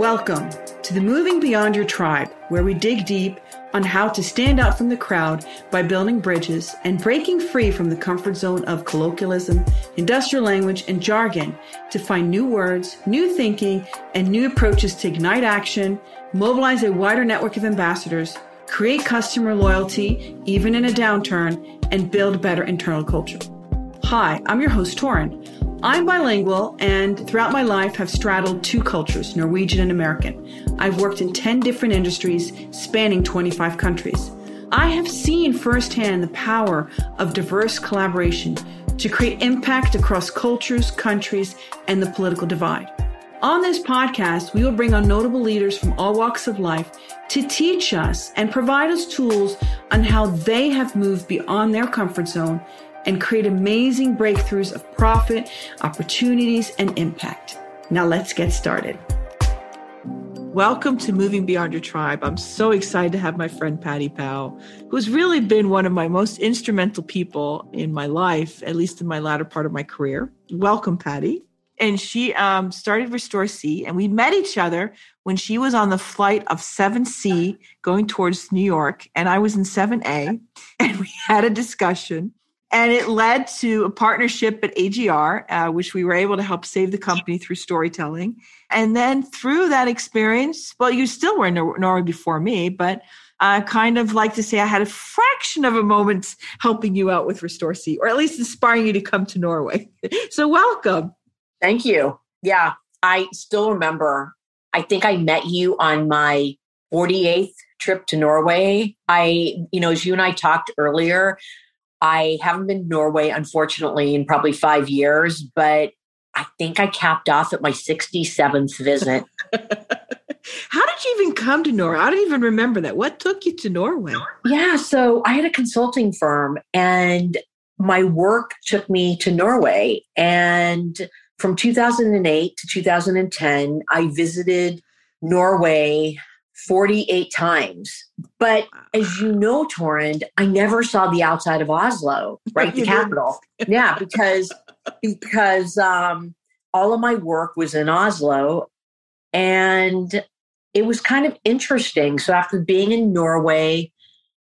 Welcome to the Moving Beyond Your Tribe, where we dig deep on how to stand out from the crowd by building bridges and breaking free from the comfort zone of colloquialism, industrial language, and jargon to find new words, new thinking, and new approaches to ignite action, mobilize a wider network of ambassadors, create customer loyalty, even in a downturn, and build better internal culture. Hi, I'm your host, Torin. I'm bilingual and throughout my life have straddled two cultures, Norwegian and American. I've worked in 10 different industries spanning 25 countries. I have seen firsthand the power of diverse collaboration to create impact across cultures, countries, and the political divide. On this podcast, we will bring on notable leaders from all walks of life to teach us and provide us tools on how they have moved beyond their comfort zone and create amazing breakthroughs of profit, opportunities, and impact. Now let's get started. Welcome to Moving Beyond Your Tribe. I'm so excited to have my friend Patty Pao, who's really been one of my most instrumental people in my life, at least in my latter part of my career. Welcome, Patty. And she um, started Restorsea, and we met each other when she was on the flight of 7C going towards New York, and I was in 7A, and we had a discussion and it led to a partnership at AGR, uh, which we were able to help save the company through storytelling. And then through that experience, well, you still were in Norway before me, but I kind of like to say I had a fraction of a moment helping you out with Restorsea, or at least inspiring you to come to Norway. so welcome. Thank you. Yeah, I still remember. I think I met you on my 48th trip to Norway. I, you know, as you and I talked earlier, I haven't been to Norway, unfortunately, in probably five years, but I think I capped off at my 67th visit. How did you even come to Norway? I don't even remember that. What took you to Norway? Yeah, so I had a consulting firm and my work took me to Norway. And from 2008 to 2010, I visited Norway 48 times. But as you know, Torrand, I never saw the outside of Oslo, right? the capital. yeah, because because um, all of my work was in Oslo and it was kind of interesting. So after being in Norway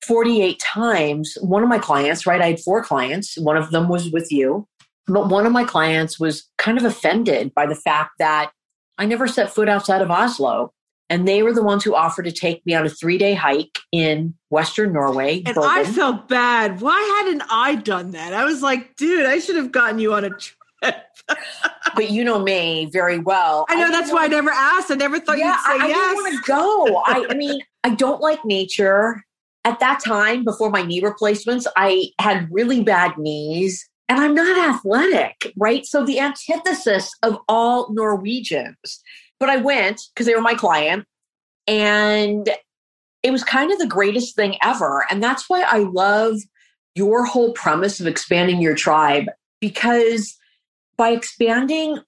48 times, one of my clients, right? I had four clients. One of them was with you. But one of my clients was kind of offended by the fact that I never set foot outside of Oslo. And they were the ones who offered to take me on a three day hike in Western Norway. And I felt bad. Why hadn't I done that? I was like, dude, I should have gotten you on a trip. but you know me very well. I know I that's why I never asked. I never thought yeah, you'd say I, yes. I didn't want to go. I, I mean, I don't like nature. At that time, before my knee replacements, I had really bad knees and I'm not athletic, right? So the antithesis of all Norwegians. But I went because they were my client and it was kind of the greatest thing ever. And that's why I love your whole premise of expanding your tribe because by expanding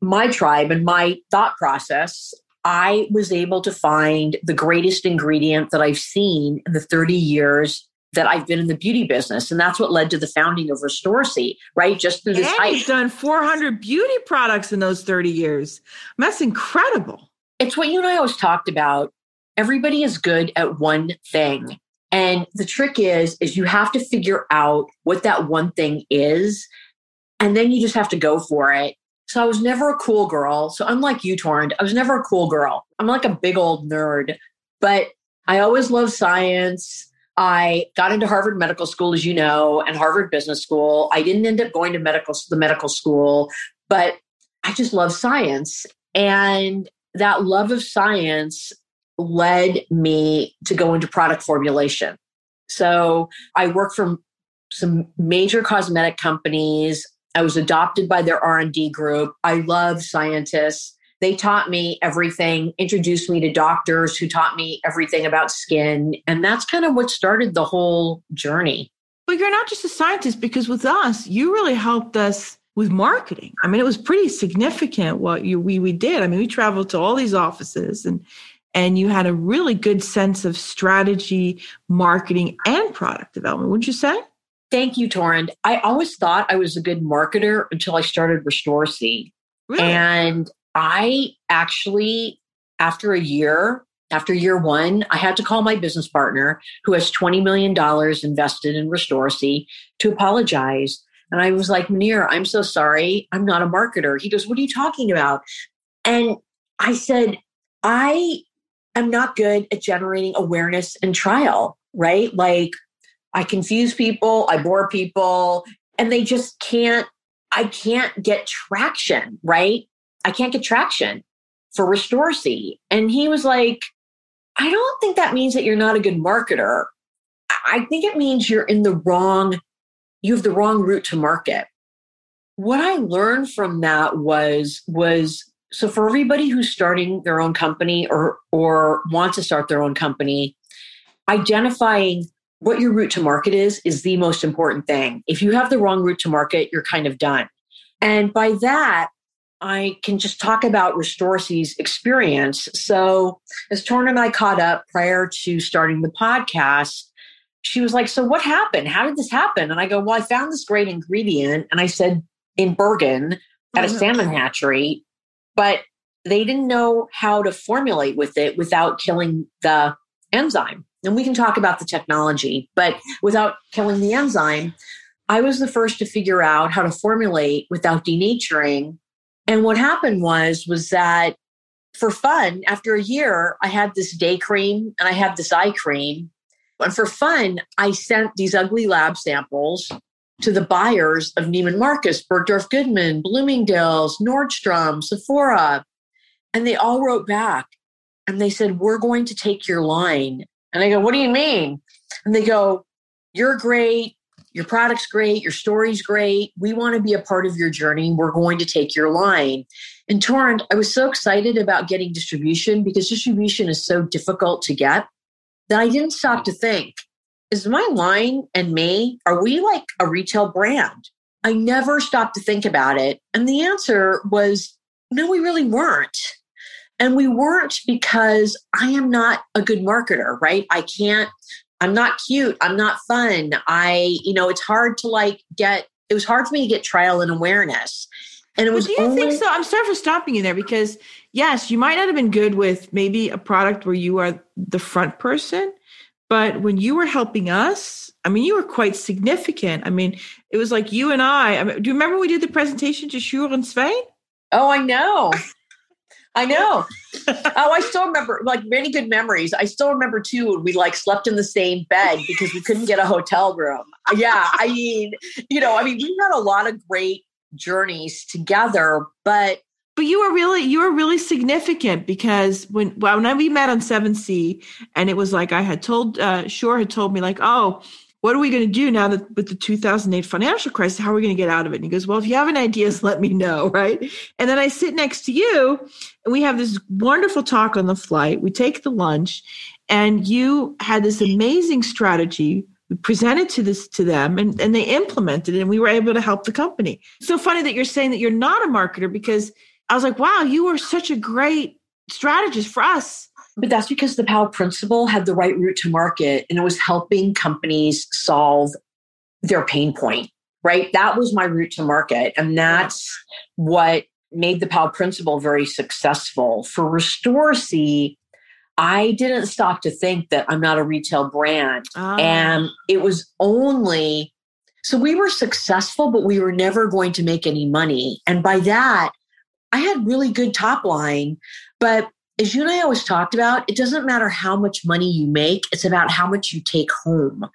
my tribe and my thought process, I was able to find the greatest ingredient that I've seen in the 30 years that I've been in the beauty business. And that's what led to the founding of Restorsea, right? Just through this and hype. You've done 400 beauty products in those 30 years. That's incredible. It's what you and I always talked about. Everybody is good at one thing. And the trick is, is you have to figure out what that one thing is. And then you just have to go for it. So I was never a cool girl. So unlike you, Torrand, I was never a cool girl. I'm like a big old nerd, but I always loved science. I got into Harvard Medical School, as you know, and Harvard Business School. I didn't end up going to medical the medical school, but I just love science. And that love of science led me to go into product formulation. So I worked for some major cosmetic companies. I was adopted by their R&D group. I love scientists. They taught me everything, introduced me to doctors who taught me everything about skin. And that's kind of what started the whole journey. But you're not just a scientist because with us, you really helped us with marketing. I mean, it was pretty significant what you we we did. I mean, we traveled to all these offices and and you had a really good sense of strategy, marketing, and product development, wouldn't you say? Thank you, Torrent. I always thought I was a good marketer until I started Restorsea. Really? And I actually, after a year, after year one, I had to call my business partner who has $20 million invested in Restorsea to apologize. And I was like, Munir, I'm so sorry. I'm not a marketer. He goes, What are you talking about? And I said, I am not good at generating awareness and trial, right? Like I confuse people, I bore people, and they just can't, I can't get traction, right? I can't get traction for Restorsea. And he was like, I don't think that means that you're not a good marketer. I think it means you're in the wrong, you have the wrong route to market. What I learned from that was, was so for everybody who's starting their own company or or wants to start their own company, identifying what your route to market is is the most important thing. If you have the wrong route to market, you're kind of done. And by that, I can just talk about Restore experience. So, as Torn and I caught up prior to starting the podcast, she was like, So, what happened? How did this happen? And I go, Well, I found this great ingredient. And I said, In Bergen at a mm-hmm. salmon hatchery, but they didn't know how to formulate with it without killing the enzyme. And we can talk about the technology, but without killing the enzyme, I was the first to figure out how to formulate without denaturing. And what happened was was that for fun, after a year, I had this day cream and I had this eye cream. And for fun, I sent these ugly lab samples to the buyers of Neiman Marcus, Bergdorf Goodman, Bloomingdale's, Nordstrom, Sephora. And they all wrote back and they said, We're going to take your line. And I go, What do you mean? And they go, You're great. Your product's great. Your story's great. We want to be a part of your journey. We're going to take your line. And Torrent, I was so excited about getting distribution because distribution is so difficult to get that I didn't stop to think is my line and me, are we like a retail brand? I never stopped to think about it. And the answer was no, we really weren't. And we weren't because I am not a good marketer, right? I can't, I'm not cute. I'm not fun. I, you know, it's hard to like get, it was hard for me to get trial and awareness. And it was. But do you only, think so? I'm sorry for stopping you there because yes, you might not have been good with maybe a product where you are the front person, but when you were helping us, I mean, you were quite significant. I mean, it was like you and I. I mean, do you remember we did the presentation to Sjoerd and Svein? Oh, I know. I know. oh, I still remember like many good memories. I still remember too. We like slept in the same bed because we couldn't get a hotel room. Yeah, I mean, you know, I mean, we had a lot of great journeys together, but but you were really you were really significant because when when we met on 7C and it was like I had told uh Shore had told me like, oh, what are we going to do now that with the 2008 financial crisis? How are we going to get out of it? And he goes, well, if you have any ideas, let me know. Right. And then I sit next to you and we have this wonderful talk on the flight. We take the lunch and you had this amazing strategy we presented to this to them and, and they implemented it and we were able to help the company. so funny that you're saying that you're not a marketer because I was like, wow, you were such a great strategist for us. But that's because the Pao principle had the right route to market and it was helping companies solve their pain point, right? That was my route to market. And that's what made the Pao principle very successful. For Restorsea, I didn't stop to think that I'm not a retail brand. Ah. And it was only so we were successful, but we were never going to make any money. And by that, I had really good top line, but as you and I always talked about, it doesn't matter how much money you make, it's about how much you take home.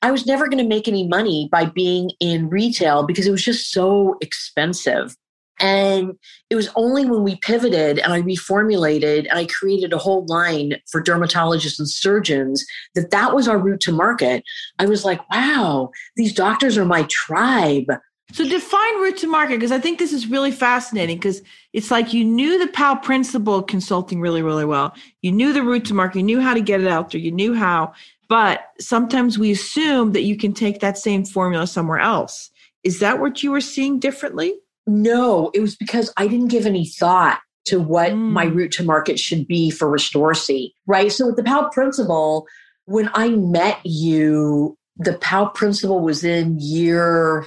I was never going to make any money by being in retail because it was just so expensive. And it was only when we pivoted and I reformulated and I created a whole line for dermatologists and surgeons that that was our route to market. I was like, wow, these doctors are my tribe. So define route to market because I think this is really fascinating because it's like you knew the Pao principle of consulting really, really well. You knew the route to market, you knew how to get it out there, you knew how, but sometimes we assume that you can take that same formula somewhere else. Is that what you were seeing differently? No, it was because I didn't give any thought to what mm. my route to market should be for Restorsea, right? So with the Pao principle, when I met you the Pao principle was in year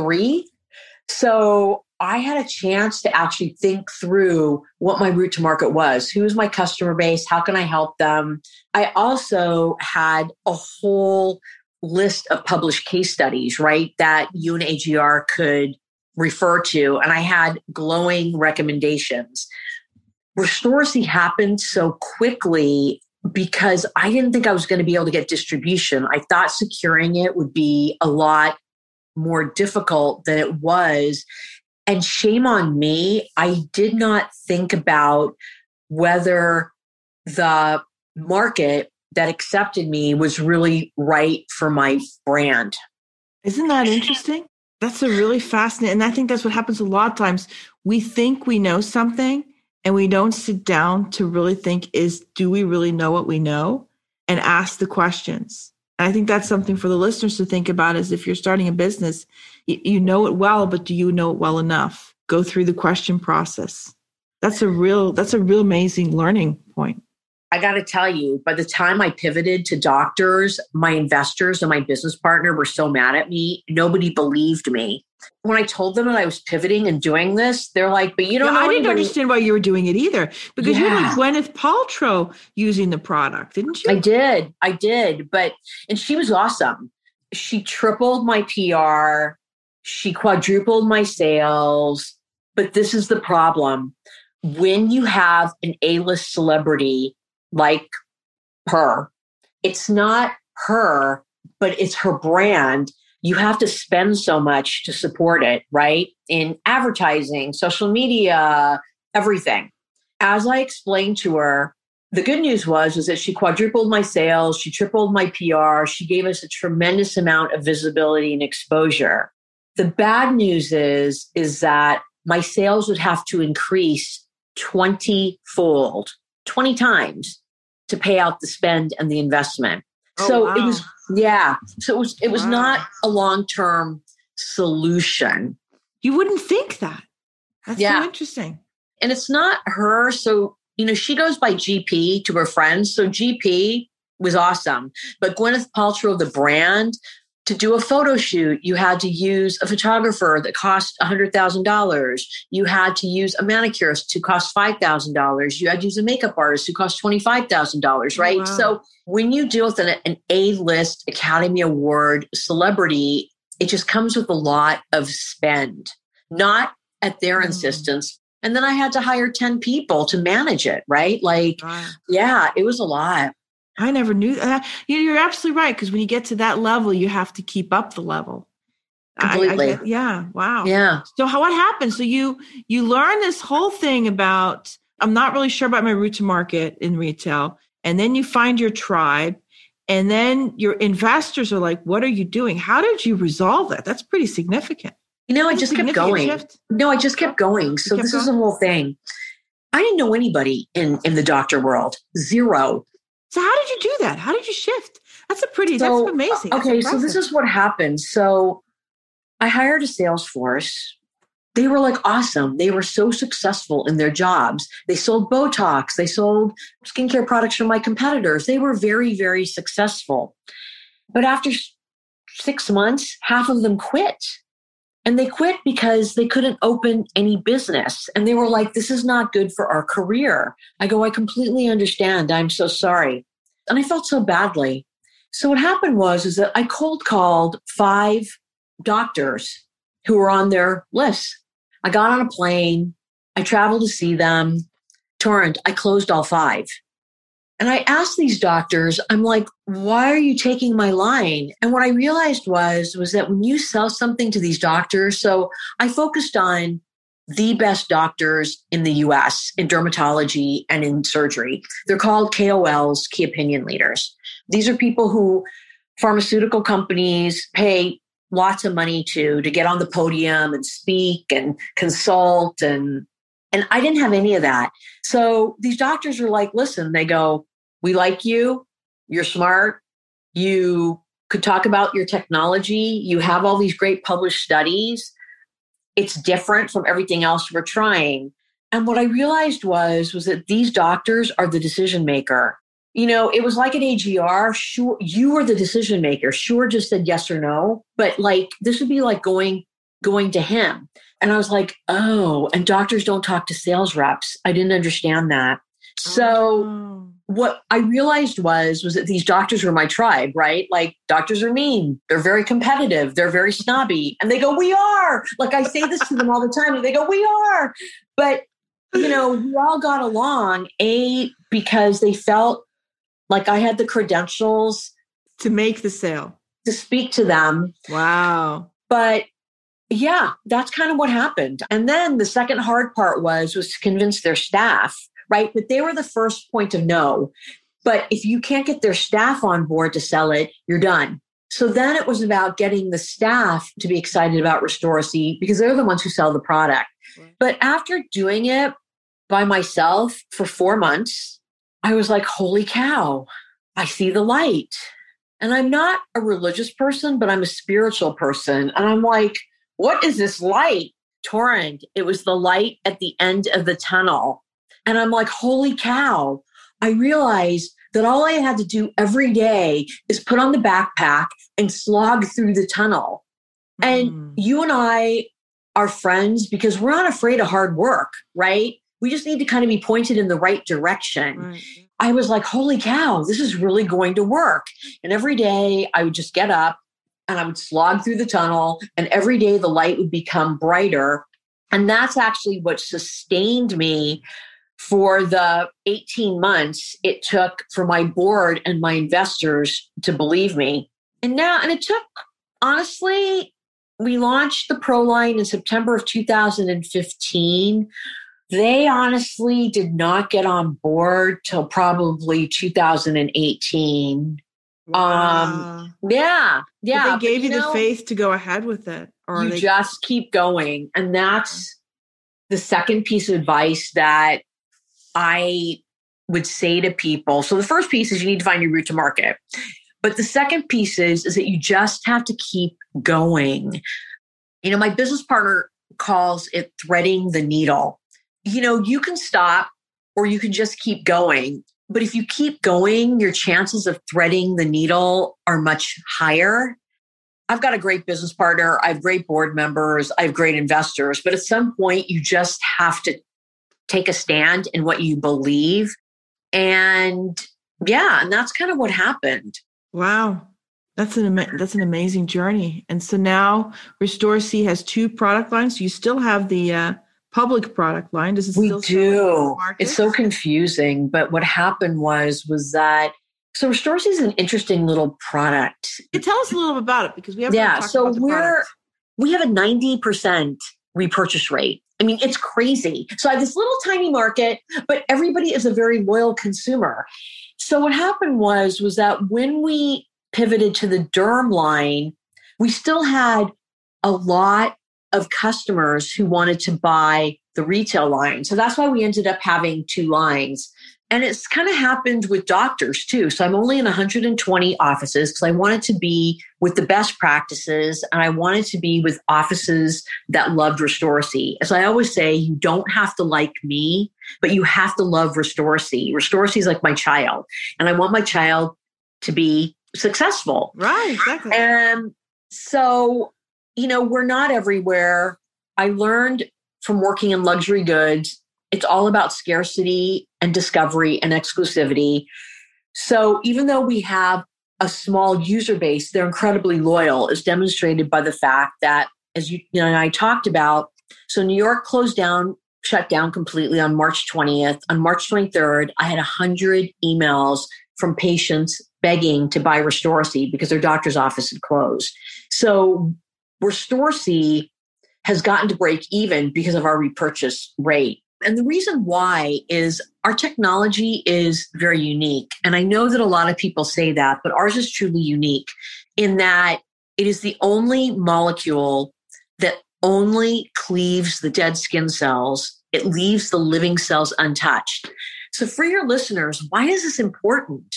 three. So I had a chance to actually think through what my route to market was. Who's my customer base? How can I help them? I also had a whole list of published case studies, right? That you and AGR could refer to. And I had glowing recommendations. Restorsea happened so quickly because I didn't think I was going to be able to get distribution. I thought securing it would be a lot more difficult than it was. And shame on me, I did not think about whether the market that accepted me was really right for my brand. Isn't that interesting? That's a really fascinating. And I think that's what happens a lot of times. We think we know something and we don't sit down to really think is do we really know what we know and ask the questions i think that's something for the listeners to think about is if you're starting a business you, know it well but do you know it well enough? Go through the question process. That's a real that's a real amazing learning point I got to tell you, by the time I pivoted to doctors, my investors and my business partner were so mad at me. Nobody believed me when I told them that I was pivoting and doing this, they're like, "But you don't yeah, know." I didn't understand why you were doing it either because yeah. you had Gwyneth Paltrow using the product, didn't you? I did, I did, but and she was awesome. She tripled my PR, she quadrupled my sales. But this is the problem: when you have an A-list celebrity like her, it's not her, but it's her brand you have to spend so much to support it, right? In advertising, social media, everything. As I explained to her, the good news was is that she quadrupled my sales, she tripled my PR, she gave us a tremendous amount of visibility and exposure. The bad news is is that my sales would have to increase 20 fold, 20 times to pay out the spend and the investment. Oh, so wow. it was yeah. So it was it was wow. not a long-term solution. You wouldn't think that. That's yeah. so interesting. And it's not her. So, you know, she goes by GP to her friends. So GP was awesome. But Gwyneth Paltrow, the brand, to do a photo shoot, you had to use a photographer that cost $100,000. You had to use a manicurist who cost $5,000. You had to use a makeup artist who cost $25,000, right? Wow. So when you deal with an, an A list Academy Award celebrity, it just comes with a lot of spend, not at their mm. insistence. And then I had to hire 10 people to manage it, right? Like, wow. yeah, it was a lot. I never knew that. You're absolutely right. Because when you get to that level, you have to keep up the level. Completely. I, I get, yeah. Wow. Yeah. So how what happened? So you you learn this whole thing about I'm not really sure about my route to market in retail, and then you find your tribe, and then your investors are like, "What are you doing? How did you resolve that? That's pretty significant." You know, I just kept going. Shift. No, I just kept going. So kept this going? is the whole thing. I didn't know anybody in in the doctor world. Zero. So how did you do that? How did you shift? That's a pretty, so, that's amazing. That's okay, impressive. so this is what happened. So I hired a sales force. They were like awesome. They were so successful in their jobs. They sold Botox. They sold skincare products from my competitors. They were very, very successful. But after six months, half of them quit. And they quit because they couldn't open any business. And they were like, this is not good for our career. I go, I completely understand. I'm so sorry. And I felt so badly. So what happened was is that I cold called five doctors who were on their list. I got on a plane. I traveled to see them. Torrent, I closed all five. And I asked these doctors, I'm like, why are you taking my line? And what I realized was, was that when you sell something to these doctors, so I focused on the best doctors in the US in dermatology and in surgery. They're called KOLs, key opinion leaders. These are people who pharmaceutical companies pay lots of money to to get on the podium and speak and consult and and I didn't have any of that. So these doctors are like, listen, they go, we like you. You're smart. You could talk about your technology. You have all these great published studies. It's different from everything else we're trying. And what I realized was was that these doctors are the decision maker. you know, it was like an AGR. Sure, you were the decision maker. Sure just said yes or no. But like this would be like going going to him. And I was like, oh, and doctors don't talk to sales reps. I didn't understand that. So oh. What I realized was was that these doctors were my tribe, right? Like doctors are mean. They're very competitive. They're very snobby. And they go, "We are." Like I say this to them all the time and they go, "We are." But you know, we all got along a because they felt like I had the credentials to make the sale, to speak to them. Wow. But yeah, that's kind of what happened. And then the second hard part was was to convince their staff, right? But they were the first point of no. But if you can't get their staff on board to sell it, you're done. So then it was about getting the staff to be excited about Restorsea because they're the ones who sell the product. Right. But after doing it by myself for four months, I was like, holy cow, I see the light. And I'm not a religious person, but I'm a spiritual person. And I'm like, what is this light? Torrent. It was the light at the end of the tunnel. And I'm like, holy cow. I realized that all I had to do every day is put on the backpack and slog through the tunnel. Mm. And you and I are friends because we're not afraid of hard work, right? We just need to kind of be pointed in the right direction. Right. I was like, holy cow, this is really going to work. And every day I would just get up and I would slog through the tunnel, and every day the light would become brighter. And that's actually what sustained me for the 18 months it took for my board and my investors to believe me. And now, and it took, honestly, we launched the Pro line in September of 2015. They honestly did not get on board till probably 2018. Um, yeah, yeah. But they gave you, you know, the faith to go ahead with it, or you they- just keep going, and that's the second piece of advice that I would say to people. So the first piece is you need to find your route to market, but the second piece is is that you just have to keep going. You know, my business partner calls it threading the needle. You know, you can stop or you can just keep going. But if you keep going, your chances of threading the needle are much higher. I've got a great business partner. I have great board members. I have great investors. But at some point, you just have to take a stand in what you believe. And yeah, and that's kind of what happened. Wow. That's an that's an amazing journey. And so now Restorsea has two product lines. So you still have the uh, public product line? Does it we do? It's so confusing. But what happened was was that so Restorsea is an interesting little product. Can tell us a little about it because we have yeah. so we're product. we have a ninety percent repurchase rate. I mean, it's crazy. So I have this little tiny market, but everybody is a very loyal consumer. So what happened was was that when we pivoted to the derm line, we still had a lot of customers who wanted to buy the retail line. So that's why we ended up having two lines. And it's kind of happened with doctors too. So I'm only in 120 offices because I wanted to be with the best practices and I wanted to be with offices that loved Restorsea. As I always say, you don't have to like me, but you have to love Restorsea. Restorsea is like my child, and I want my child to be successful. Right, exactly. And so you know, we're not everywhere. I learned from working in luxury goods, it's all about scarcity and discovery and exclusivity. So even though we have a small user base, they're incredibly loyal, as demonstrated by the fact that, as you, you know, I talked about, so New York closed down, shut down completely on March 20th. On March 23rd, I had 100 emails from patients begging to buy Restorsea because their doctor's office had closed. So Restorsea has gotten to break even because of our repurchase rate. And the reason why is our technology is very unique. And I know that a lot of people say that, but ours is truly unique in that it is the only molecule that only cleaves the dead skin cells. It leaves the living cells untouched. So for your listeners, why is this important?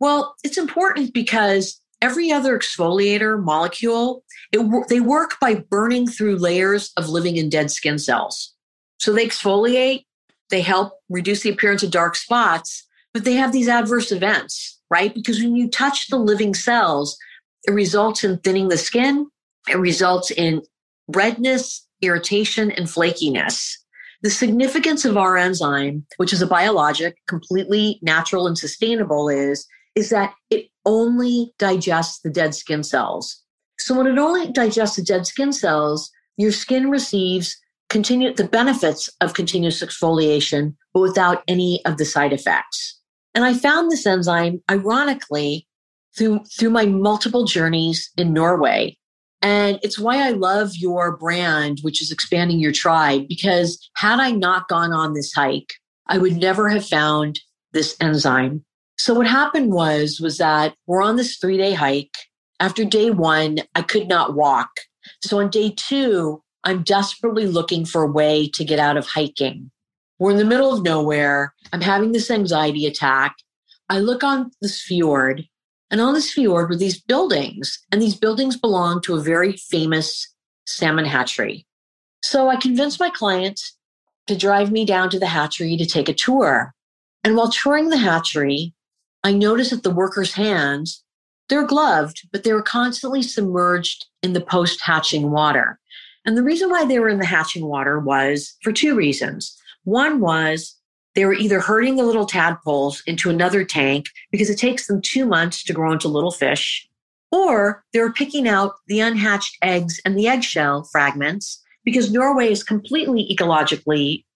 Well, it's important because every other exfoliator molecule, it, they work by burning through layers of living and dead skin cells. So they exfoliate, they help reduce the appearance of dark spots, but they have these adverse events, right? Because when you touch the living cells, it results in thinning the skin, it results in redness, irritation, and flakiness. The significance of our enzyme, which is a biologic, completely natural and sustainable, is, is that it only digests the dead skin cells. So when it only digests the dead skin cells, your skin receives continue the benefits of continuous exfoliation, but without any of the side effects. And I found this enzyme, ironically, through, through my multiple journeys in Norway. And it's why I love your brand, which is expanding your tribe, because had I not gone on this hike, I would never have found this enzyme. So what happened was, was that we're on this three day hike. After day one, I could not walk. So on day two, I'm desperately looking for a way to get out of hiking. We're in the middle of nowhere. I'm having this anxiety attack. I look on this fjord, and on this fjord were these buildings, and these buildings belong to a very famous salmon hatchery. So I convinced my client to drive me down to the hatchery to take a tour. And while touring the hatchery, I noticed that the workers' hands, they're gloved, but they were constantly submerged in the post hatching water. And the reason why they were in the hatching water was for two reasons. One was they were either herding the little tadpoles into another tank because it takes them two months to grow into little fish, or they were picking out the unhatched eggs and the eggshell fragments because Norway is completely ecologically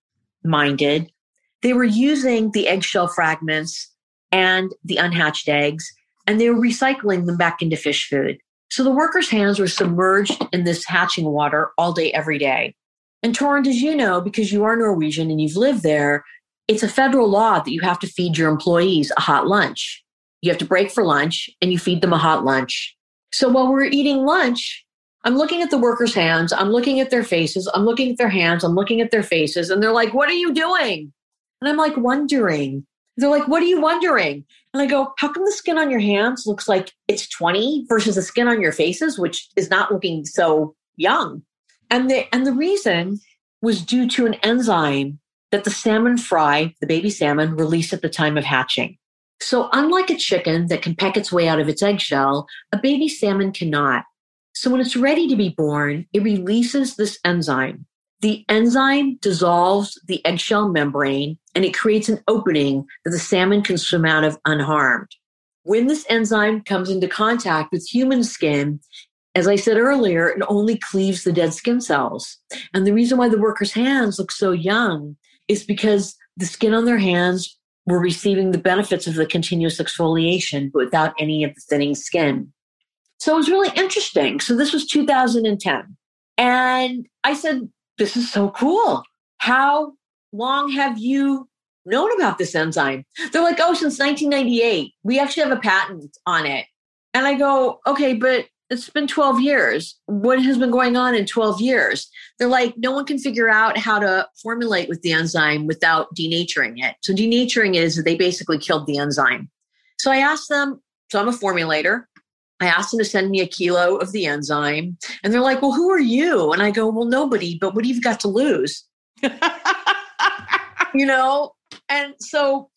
minded. They were using the eggshell fragments and the unhatched eggs, and they were recycling them back into fish food. So the workers' hands were submerged in this hatching water all day, every day. And Torrent, as you know, because you are Norwegian and you've lived there, it's a federal law that you have to feed your employees a hot lunch. You have to break for lunch and you feed them a hot lunch. So while we're eating lunch, I'm looking at the workers' hands, I'm looking at their faces, I'm looking at their hands, I'm looking at their faces, and they're like, What are you doing? And I'm like, wondering. They're like, What are you wondering? And I go, How come the skin on your hands looks like it's 20 versus the skin on your faces, which is not looking so young? And the and the reason was due to an enzyme that the salmon fry, the baby salmon, release at the time of hatching. So unlike a chicken that can peck its way out of its eggshell, a baby salmon cannot. So when it's ready to be born, it releases this enzyme. The enzyme dissolves the eggshell membrane and it creates an opening that the salmon can swim out of unharmed. When this enzyme comes into contact with human skin, as I said earlier, it only cleaves the dead skin cells. And the reason why the worker's hands look so young is because the skin on their hands were receiving the benefits of the continuous exfoliation, but without any of the thinning skin. So it was really interesting. So this was 2010. And I said, This is so cool. How long have you known about this enzyme? They're like, Oh, since 1998. We actually have a patent on it. And I go, Okay, but it's been 12 years. What has been going on in 12 years? They're like, no one can figure out how to formulate with the enzyme without denaturing it. So, denaturing is they basically killed the enzyme. So, I asked them, so I'm a formulator. I asked them to send me a kilo of the enzyme. And they're like, well, who are you? And I go, well, nobody, but what do you've got to lose? you know? And so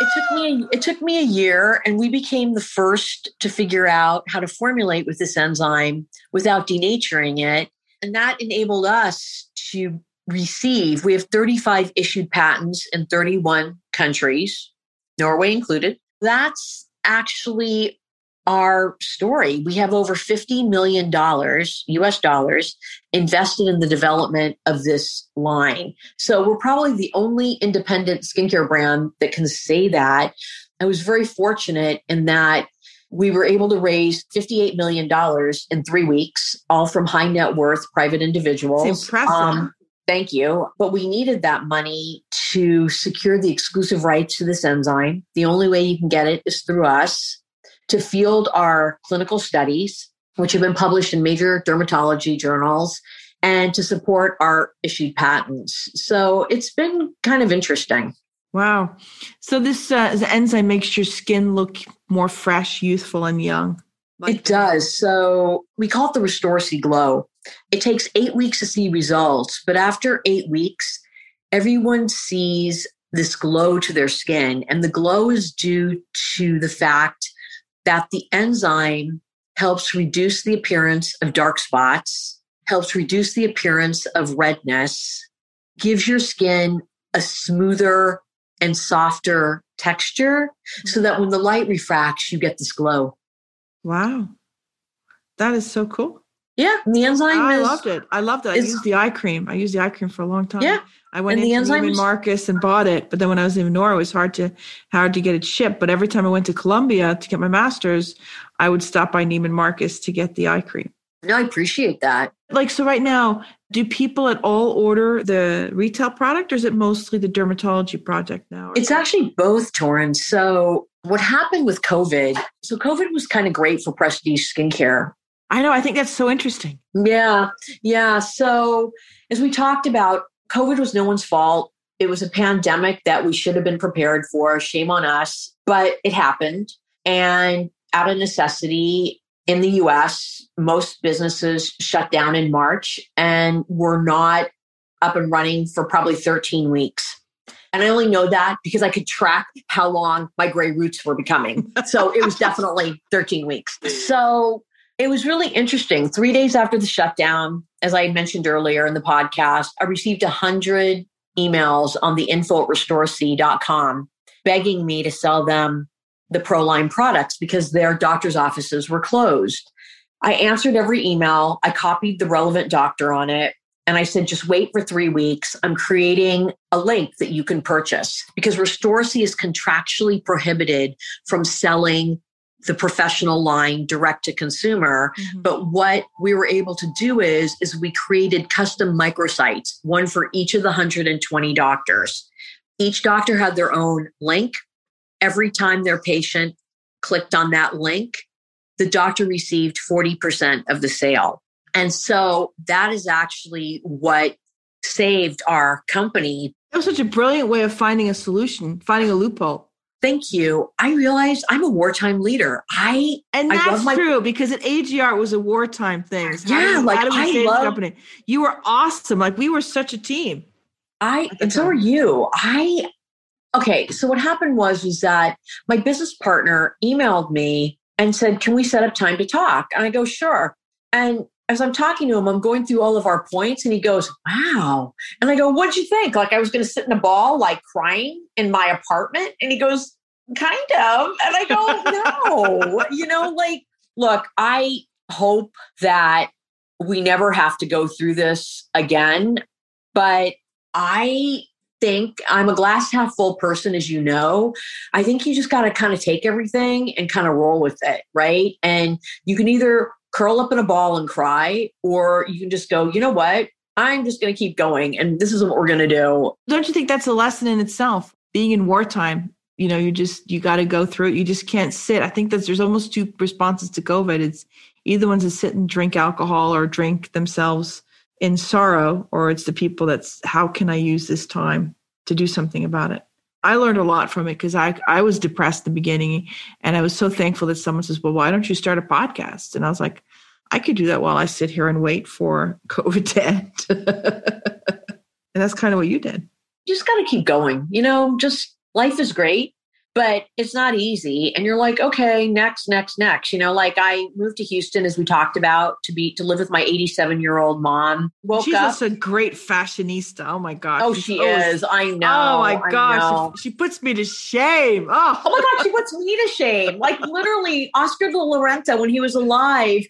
it took me it took me a year and we became the first to figure out how to formulate with this enzyme without denaturing it and that enabled us to receive we have 35 issued patents in 31 countries norway included that's actually our story. We have over $50 million US dollars invested in the development of this line. So we're probably the only independent skincare brand that can say that. I was very fortunate in that we were able to raise $58 million in three weeks, all from high net worth private individuals. It's impressive. Um, thank you. But we needed that money to secure the exclusive rights to this enzyme. The only way you can get it is through us to field our clinical studies, which have been published in major dermatology journals, and to support our issued patents. So it's been kind of interesting. Wow. So this, uh, enzyme makes your skin look more fresh, youthful, and young. Like it does. So we call it the Restore Glow. It takes eight weeks to see results, but after eight weeks, everyone sees this glow to their skin. And the glow is due to the fact that the enzyme helps reduce the appearance of dark spots, helps reduce the appearance of redness, gives your skin a smoother and softer texture so that when the light refracts, you get this glow. Wow. That is so cool. Yeah, the enzyme. Ah, I is, loved it. I loved it. I used the eye cream. I used the eye cream for a long time. Yeah, I went and into the enzyme Neiman Marcus and bought it, but then when I was in Nora, it was hard to hard to get it shipped. But every time I went to Columbia to get my master's, I would stop by Neiman Marcus to get the eye cream. No, I appreciate that. Like so, right now, do people at all order the retail product, or is it mostly the dermatology product now? It's actually both, Torrin. So, what happened with COVID? So, COVID was kind of great for prestige skincare. I know. I think that's so interesting. Yeah, yeah. So, as we talked about, COVID was no one's fault. It was a pandemic that we should have been prepared for. Shame on us, but it happened. And out of necessity, in the US, most businesses shut down in March and were not up and running for probably 13 weeks. And I only know that because I could track how long my gray roots were becoming. So it was definitely 13 weeks. So it was really interesting. Three days after the shutdown, as I mentioned earlier in the podcast, I received 100 emails on the info at restorsea.com begging me to sell them the Proline products because their doctor's offices were closed. I answered every email. I copied the relevant doctor on it. And I said, just wait for three weeks. I'm creating a link that you can purchase because Restorsea is contractually prohibited from selling the professional line direct to consumer. Mm-hmm. But what we were able to do is, is we created custom microsites, one for each of the 120 doctors. Each doctor had their own link. Every time their patient clicked on that link, the doctor received 40% of the sale. And so that is actually what saved our company. That was such a brilliant way of finding a solution, finding a loophole. Thank you. I realized I'm a wartime leader. I And I love that's my- true because at AGR it was a wartime thing. So do Yeah, like, do we I love- the company? You were awesome. Like we were such a team. I and so are you. I okay. So what happened was was that my business partner emailed me and said, "Can we set up time to talk?" And I go, "Sure." And as I'm talking to him, I'm going through all of our points, and he goes, "Wow!" And I go, "What'd you think?" Like I was going to sit in a ball, like crying in my apartment, and he goes, "Kind of." And I go, "No," you know, like look, I hope that we never have to go through this again, but I think I'm a glass half full person, as you know. I think you just got to kind of take everything and kind of roll with it, right? And you can either curl up in a ball and cry, or you can just go, you know what? I'm just going to keep going, and this is what we're going to do. Don't you think that's a lesson in itself? Being in wartime, you know, you just you got to go through it. You just can't sit. I think that there's almost two responses to COVID. It's either ones that sit and drink alcohol or drink themselves in sorrow, or it's the people that's how can I use this time to do something about it. I learned a lot from it because I I was depressed the beginning, and I was so thankful that someone says, "Well, why don't you start a podcast?" And I was like, I could do that while I sit here and wait for COVID to end. and that's kind of what you did. You just got to keep going. You know, just life is great, but it's not easy. And you're like, okay, next, next, next. You know, like I moved to Houston, as we talked about, to be to live with my 87 year old mom. Woke She's up. just a great fashionista. Oh my gosh. oh, She's she always- is. I know. Oh my gosh. She, she puts me to shame. Oh, Oh my God, she puts me to shame. Like literally, Oscar de la Renta, when he was alive,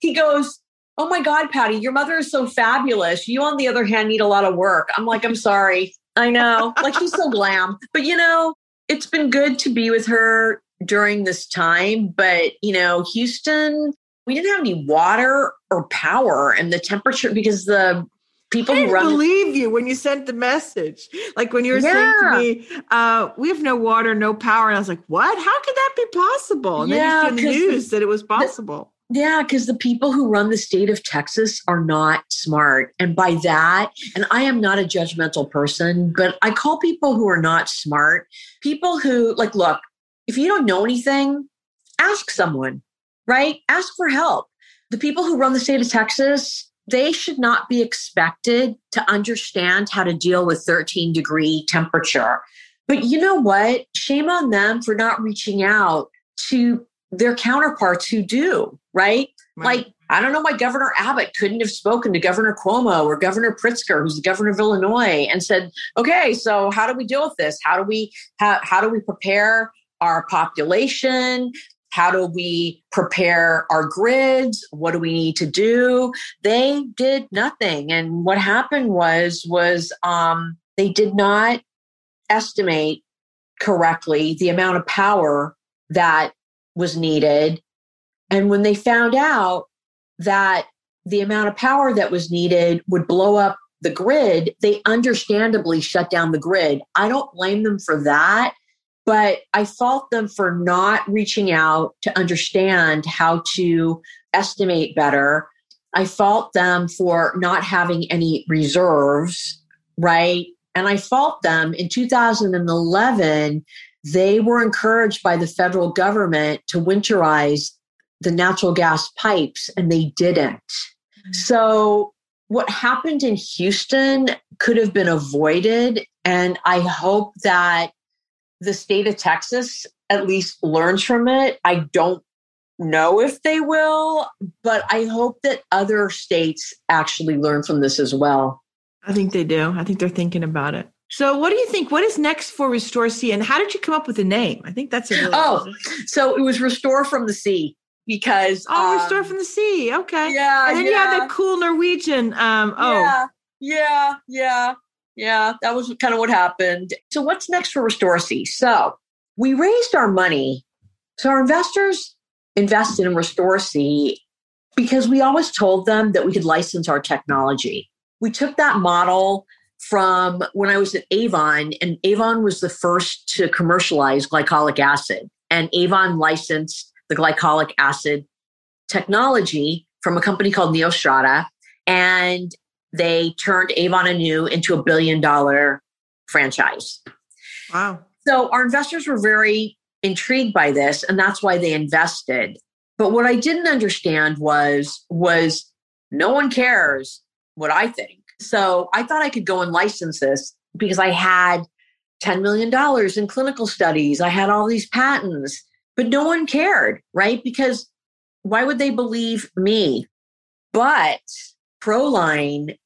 he goes, Oh my God, Patty, your mother is so fabulous. You, on the other hand, need a lot of work. I'm like, I'm sorry. I know. Like she's so glam. But you know, it's been good to be with her during this time. But you know, Houston, we didn't have any water or power and the temperature because the people I who didn't run believe you when you sent the message. Like when you were saying to me, uh, we have no water, no power. And I was like, what? How could that be possible? And Yeah, then you see in the 'cause the- news that it was possible. Yeah, because the people who run the state of Texas are not smart. And by that, and I am not a judgmental person, but I call people who are not smart people who, like, look, if you don't know anything, ask someone, right? Ask for help. The people who run the state of Texas, they should not be expected to understand how to deal with 13 degree temperature. But you know what? Shame on them for not reaching out to their counterparts who do, right? right. Like, I don't know why Governor Abbott couldn't have spoken to Governor Cuomo or Governor Pritzker, who's the governor of Illinois, and said, "Okay, so how do we deal with this? How do we how, how do we prepare our population? How do we prepare our grids? What do we need to do?" They did nothing, and what happened was was um, they did not estimate correctly the amount of power that was needed. And when they found out that the amount of power that was needed would blow up the grid, they understandably shut down the grid. I don't blame them for that, but I fault them for not reaching out to understand how to estimate better. I fault them for not having any reserves, right? And I fault them in 2011, they were encouraged by the federal government to winterize the natural gas pipes, and they didn't. Mm-hmm. So, what happened in Houston could have been avoided. And I hope that the state of Texas at least learns from it. I don't know if they will, but I hope that other states actually learn from this as well. I think they do. I think they're thinking about it. So, what do you think? What is next for Restorsea, and how did you come up with the name? I think that's a really oh, so it was Restore from the Sea because oh, um, Restore from the Sea. Okay, yeah, and then yeah. you have that cool Norwegian. Um, oh, yeah, yeah, yeah, yeah. That was kind of what happened. So, what's next for Restorsea? So, we raised our money. So, our investors invested in Restorsea because we always told them that we could license our technology. We took that model from when I was at Avon, and Avon was the first to commercialize glycolic acid. And Avon licensed the glycolic acid technology from a company called Neostrata. And they turned Avon Anew into a billion dollar franchise. Wow. So our investors were very intrigued by this, and that's why they invested. But what I didn't understand was was no one cares what I think. So I thought I could go and license this because I had $10 million in clinical studies. I had all these patents, but no one cared, right? Because why would they believe me? But Proline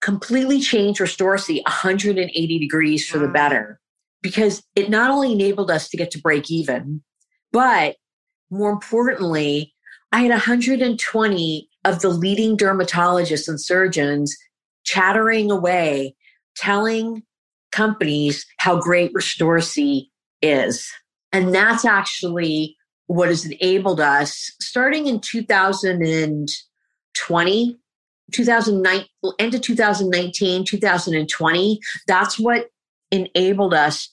completely changed Restorsea 180 degrees for wow. the better because it not only enabled us to get to break even, but more importantly, I had 120 of the leading dermatologists and surgeons chattering away, telling companies how great Restorsea is. And that's actually what has enabled us starting in 2020, 2009, end of 2019, 2020. That's what enabled us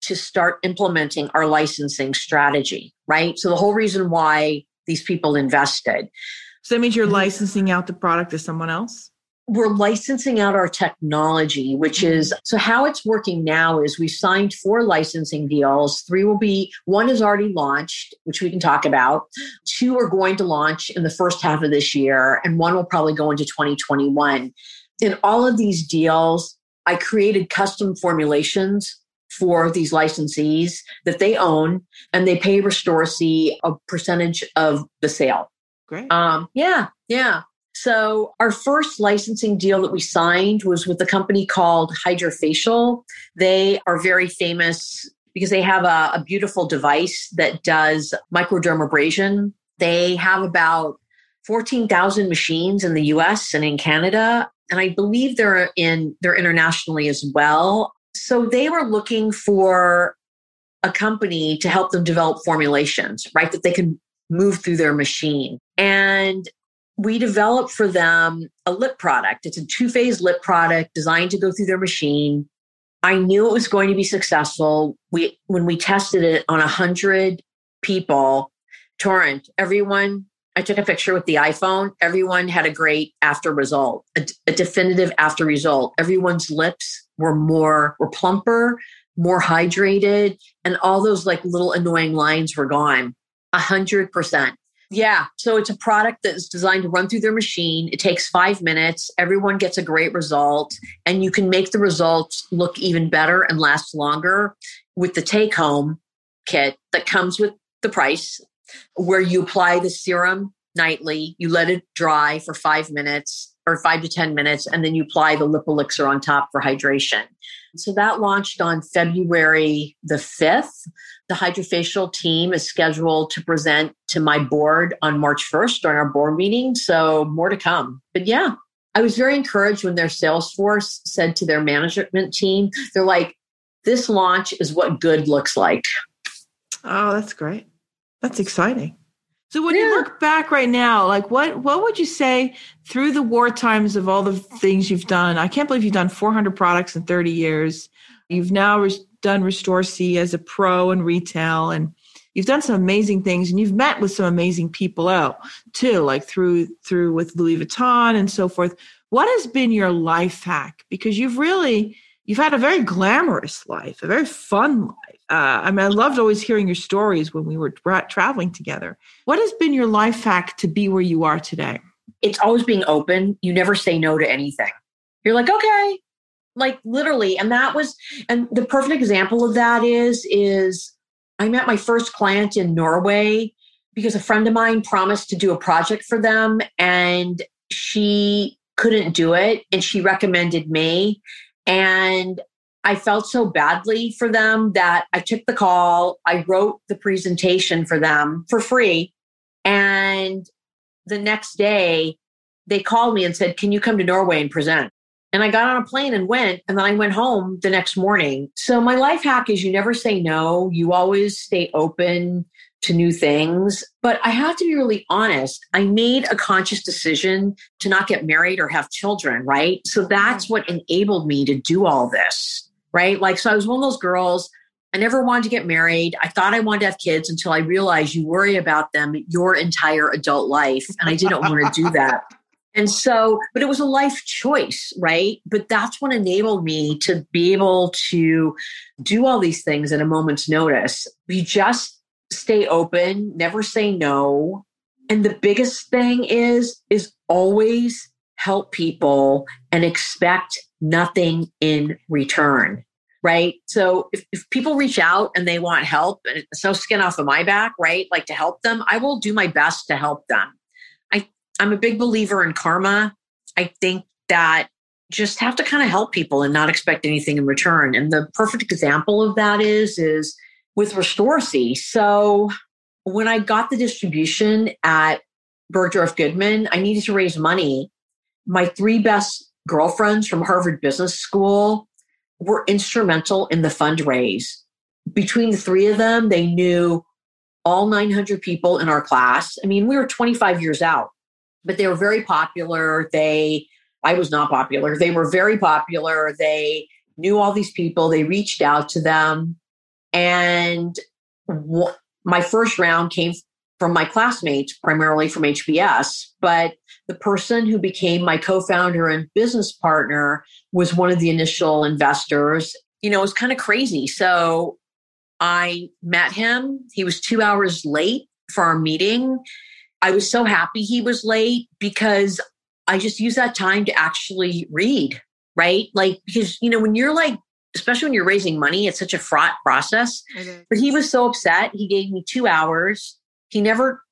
to start implementing our licensing strategy, right? So the whole reason why these people invested. So that means you're mm-hmm. licensing out the product to someone else? We're licensing out our technology, which mm-hmm. is so how it's working now is we signed four licensing deals. Three will be, one is already launched, which we can talk about. Two are going to launch in the first half of this year, and one will probably go into 2021. In all of these deals, I created custom formulations for these licensees that they own, and they pay Restorsea a percentage of the sale. Great. Um, yeah, yeah. So, our first licensing deal that we signed was with a company called Hydrafacial. They are very famous because they have a, a beautiful device that does microdermabrasion. They have about 14,000 machines in the US and in Canada. And I believe they're in they're internationally as well. So they were looking for a company to help them develop formulations, right? That they can move through their machine. And we developed for them a lip product. It's a two phase lip product designed to go through their machine. I knew it was going to be successful. We, when we tested it on a hundred people, Torrent, everyone, I took a picture with the iPhone. Everyone had a great after result, a, a definitive after result. Everyone's lips were more, were plumper, more hydrated, and all those like little annoying lines were gone. A hundred percent. Yeah. So it's a product that is designed to run through their machine. It takes five minutes. Everyone gets a great result, and you can make the results look even better and last longer with the take home kit that comes with the price, where you apply the serum nightly, you let it dry for five minutes or five to 10 minutes, and then you apply the lip elixir on top for hydration. So that launched on February the 5th. The Hydrafacial team is scheduled to present to my board on March 1st during our board meeting. So more to come. But yeah, I was very encouraged when their sales force said to their management team, they're like, this launch is what good looks like. Oh, that's great. That's exciting. So when yeah. you look back right now, like what what would you say through the war times of all the things you've done? I can't believe you've done 400 products in 30 years. You've now res- done Restorsea as a pro in retail and you've done some amazing things and you've met with some amazing people out too, like through through with Louis Vuitton and so forth. What has been your life hack? Because you've really you've had a very glamorous life, a very fun life uh, I mean, I loved always hearing your stories when we were tra- traveling together. What has been your life hack to be where you are today? It's always being open. You never say no to anything. You're like, okay, like literally. And that was, and the perfect example of that is, is I met my first client in Norway because a friend of mine promised to do a project for them and she couldn't do it. And she recommended me. And I felt so badly for them that I took the call. I wrote the presentation for them for free. And the next day, they called me and said, Can you come to Norway and present? And I got on a plane and went. And then I went home the next morning. So, my life hack is you never say no, you always stay open to new things. But I have to be really honest. I made a conscious decision to not get married or have children, right? So that's what enabled me to do all this right? Like, so I was one of those girls. I never wanted to get married. I thought I wanted to have kids until I realized you worry about them your entire adult life. And I didn't want to do that. And so, but it was a life choice, right? But that's what enabled me to be able to do all these things at a moment's notice. You just stay open, never say no. And the biggest thing is, is always help people and expect nothing in return right so if, if people reach out and they want help and it's no skin off of my back right like to help them i will do my best to help them i'm a big believer in karma. I think that just have to kind of help people and not expect anything in return. And the perfect example of that is is with Restorsea. So when i got the distribution at bergdorf goodman i needed to raise money. My three best girlfriends from Harvard Business School were instrumental in the fundraise. Between the three of them, they knew all 900 people in our class. I mean, we were 25 years out, but they were very popular. They, I was not popular. They were very popular. They knew all these people. They reached out to them. And my first round came from my classmates, primarily from HBS. But the person who became my co founder and business partner was one of the initial investors. You know, it was kind of crazy. So I met him. He was two hours late for our meeting. I was so happy he was late because I just used that time to actually read, right? Like, because, you know, when you're like, especially when you're raising money, it's such a fraught process. But he was so upset. He gave me two hours he never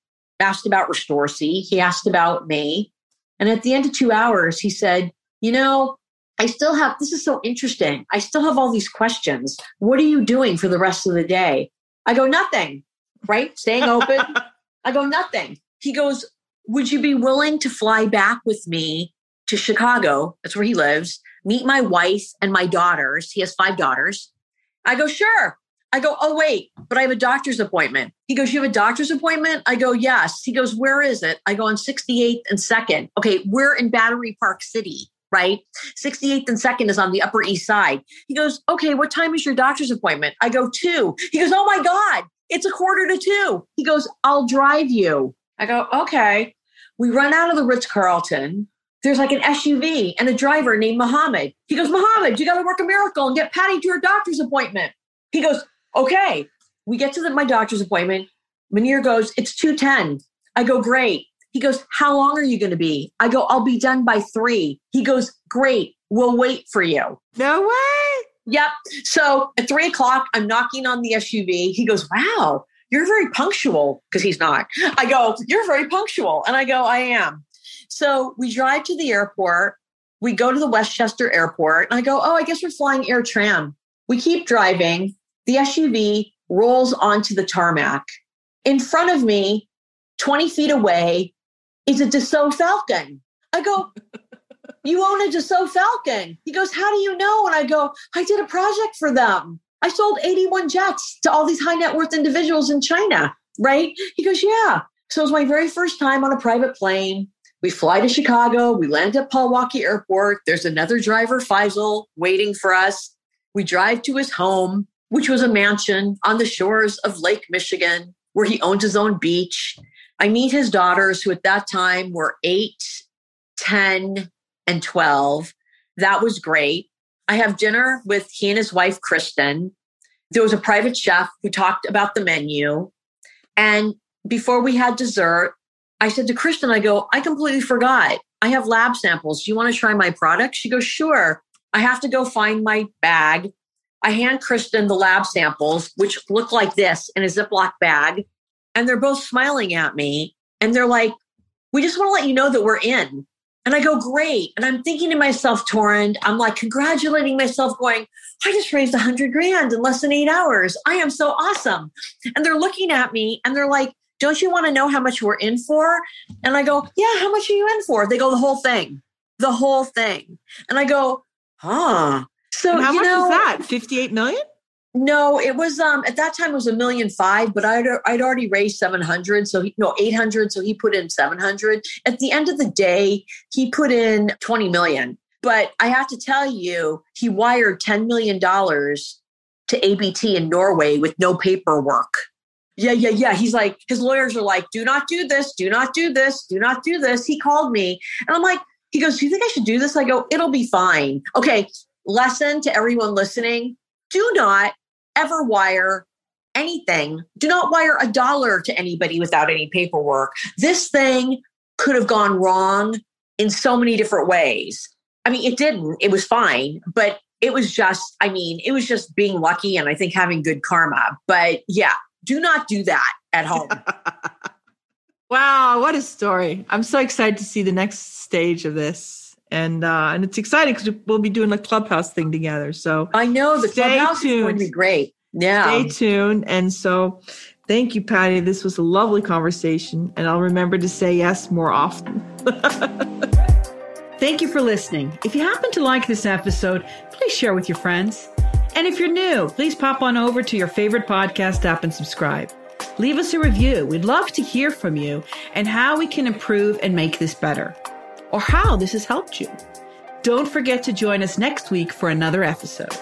asked about Restorsea. He asked about me. And at the end of two hours, he said, You know, I still have, this is so interesting. I still have all these questions. What are you doing for the rest of the day? I go, Nothing, right? Staying open. I go, Nothing. He goes, Would you be willing to fly back with me to Chicago? That's where he lives. Meet my wife and my daughters. He has five daughters. I go, Sure. I go, oh, wait, but I have a doctor's appointment. He goes, you have a doctor's appointment? I go, yes. He goes, where is it? I go on 68th and 2nd. Okay, we're in Battery Park City, right? 68th and 2nd is on the Upper East Side. He goes, okay, what time is your doctor's appointment? I go, two. He goes, oh my God, it's a quarter to two. He goes, I'll drive you. I go, okay. We run out of the Ritz Carlton. There's like an SUV and a driver named Muhammad. He goes, Muhammad, you got to work a miracle and get Patty to her doctor's appointment. He goes, okay, we get to the, my doctor's appointment. Munir goes, it's 210. I go, great. He goes, how long are you going to be? I go, I'll be done by three. He goes, great. We'll wait for you. No way. Yep. So at three o'clock, I'm knocking on the SUV. He goes, wow, you're very punctual because he's not. I go, you're very punctual. And I go, I am. So we drive to the airport. We go to the Westchester airport. And I go, oh, I guess we're flying AirTran. We keep driving. The SUV rolls onto the tarmac. In front of me, 20 feet away, is a Dassault Falcon. I go, you own a Dassault Falcon. He goes, how do you know? And I go, I did a project for them. I sold 81 jets to all these high net worth individuals in China, right? He goes, yeah. So it was my very first time on a private plane. We fly to Chicago. We land at Paul Airport. There's another driver, Faisal, waiting for us. We drive to his home, which was a mansion on the shores of Lake Michigan, where he owns his own beach. I meet his daughters, who at that time were eight, 10, and 12. That was great. I have dinner with he and his wife, Kristen. There was a private chef who talked about the menu. And before we had dessert, I said to Kristen, I go, I completely forgot. I have lab samples. Do you want to try my product? She goes, sure. I have to go find my bag. I hand Kristen the lab samples, which look like this in a Ziploc bag. And they're both smiling at me. And they're like, we just want to let you know that we're in. And I go, great. And I'm thinking to myself, Torrin, I'm like congratulating myself, going, I just raised a hundred grand in less than eight hours. I am so awesome. And they're looking at me and they're like, don't you want to know how much we're in for? And I go, yeah, how much are you in for? They go, the whole thing, the whole thing. And I go, huh. So and how much know, is that? 58 million? No, it was um at that time it was a million five, but I'd I'd already raised seven hundred, so he no eight hundred, so he put in seven hundred. At the end of the day, he put in twenty million. But I have to tell you, he wired ten million dollars to ABT in Norway with no paperwork. Yeah, yeah, yeah. He's like, his lawyers are like, do not do this, do not do this, do not do this. He called me and I'm like, he goes, Do you think I should do this? I go, It'll be fine. Okay. Lesson to everyone listening do not ever wire anything. Do not wire a dollar to anybody without any paperwork. This thing could have gone wrong in so many different ways. I mean, it didn't, it was fine, but it was just, I mean, it was just being lucky and I think having good karma. But yeah, do not do that at home. wow, what a story. I'm so excited to see the next stage of this and uh, and it's exciting because we'll be doing a clubhouse thing together. So I know the clubhouse tuned. is going to be great. Yeah, stay tuned. And so, thank you, Patty. This was a lovely conversation, and I'll remember to say yes more often. thank you for listening. If you happen to like this episode, please share with your friends. And if you're new, please pop on over to your favorite podcast app and subscribe. Leave us a review. We'd love to hear from you and how we can improve and make this better or how this has helped you. Don't forget to join us next week for another episode.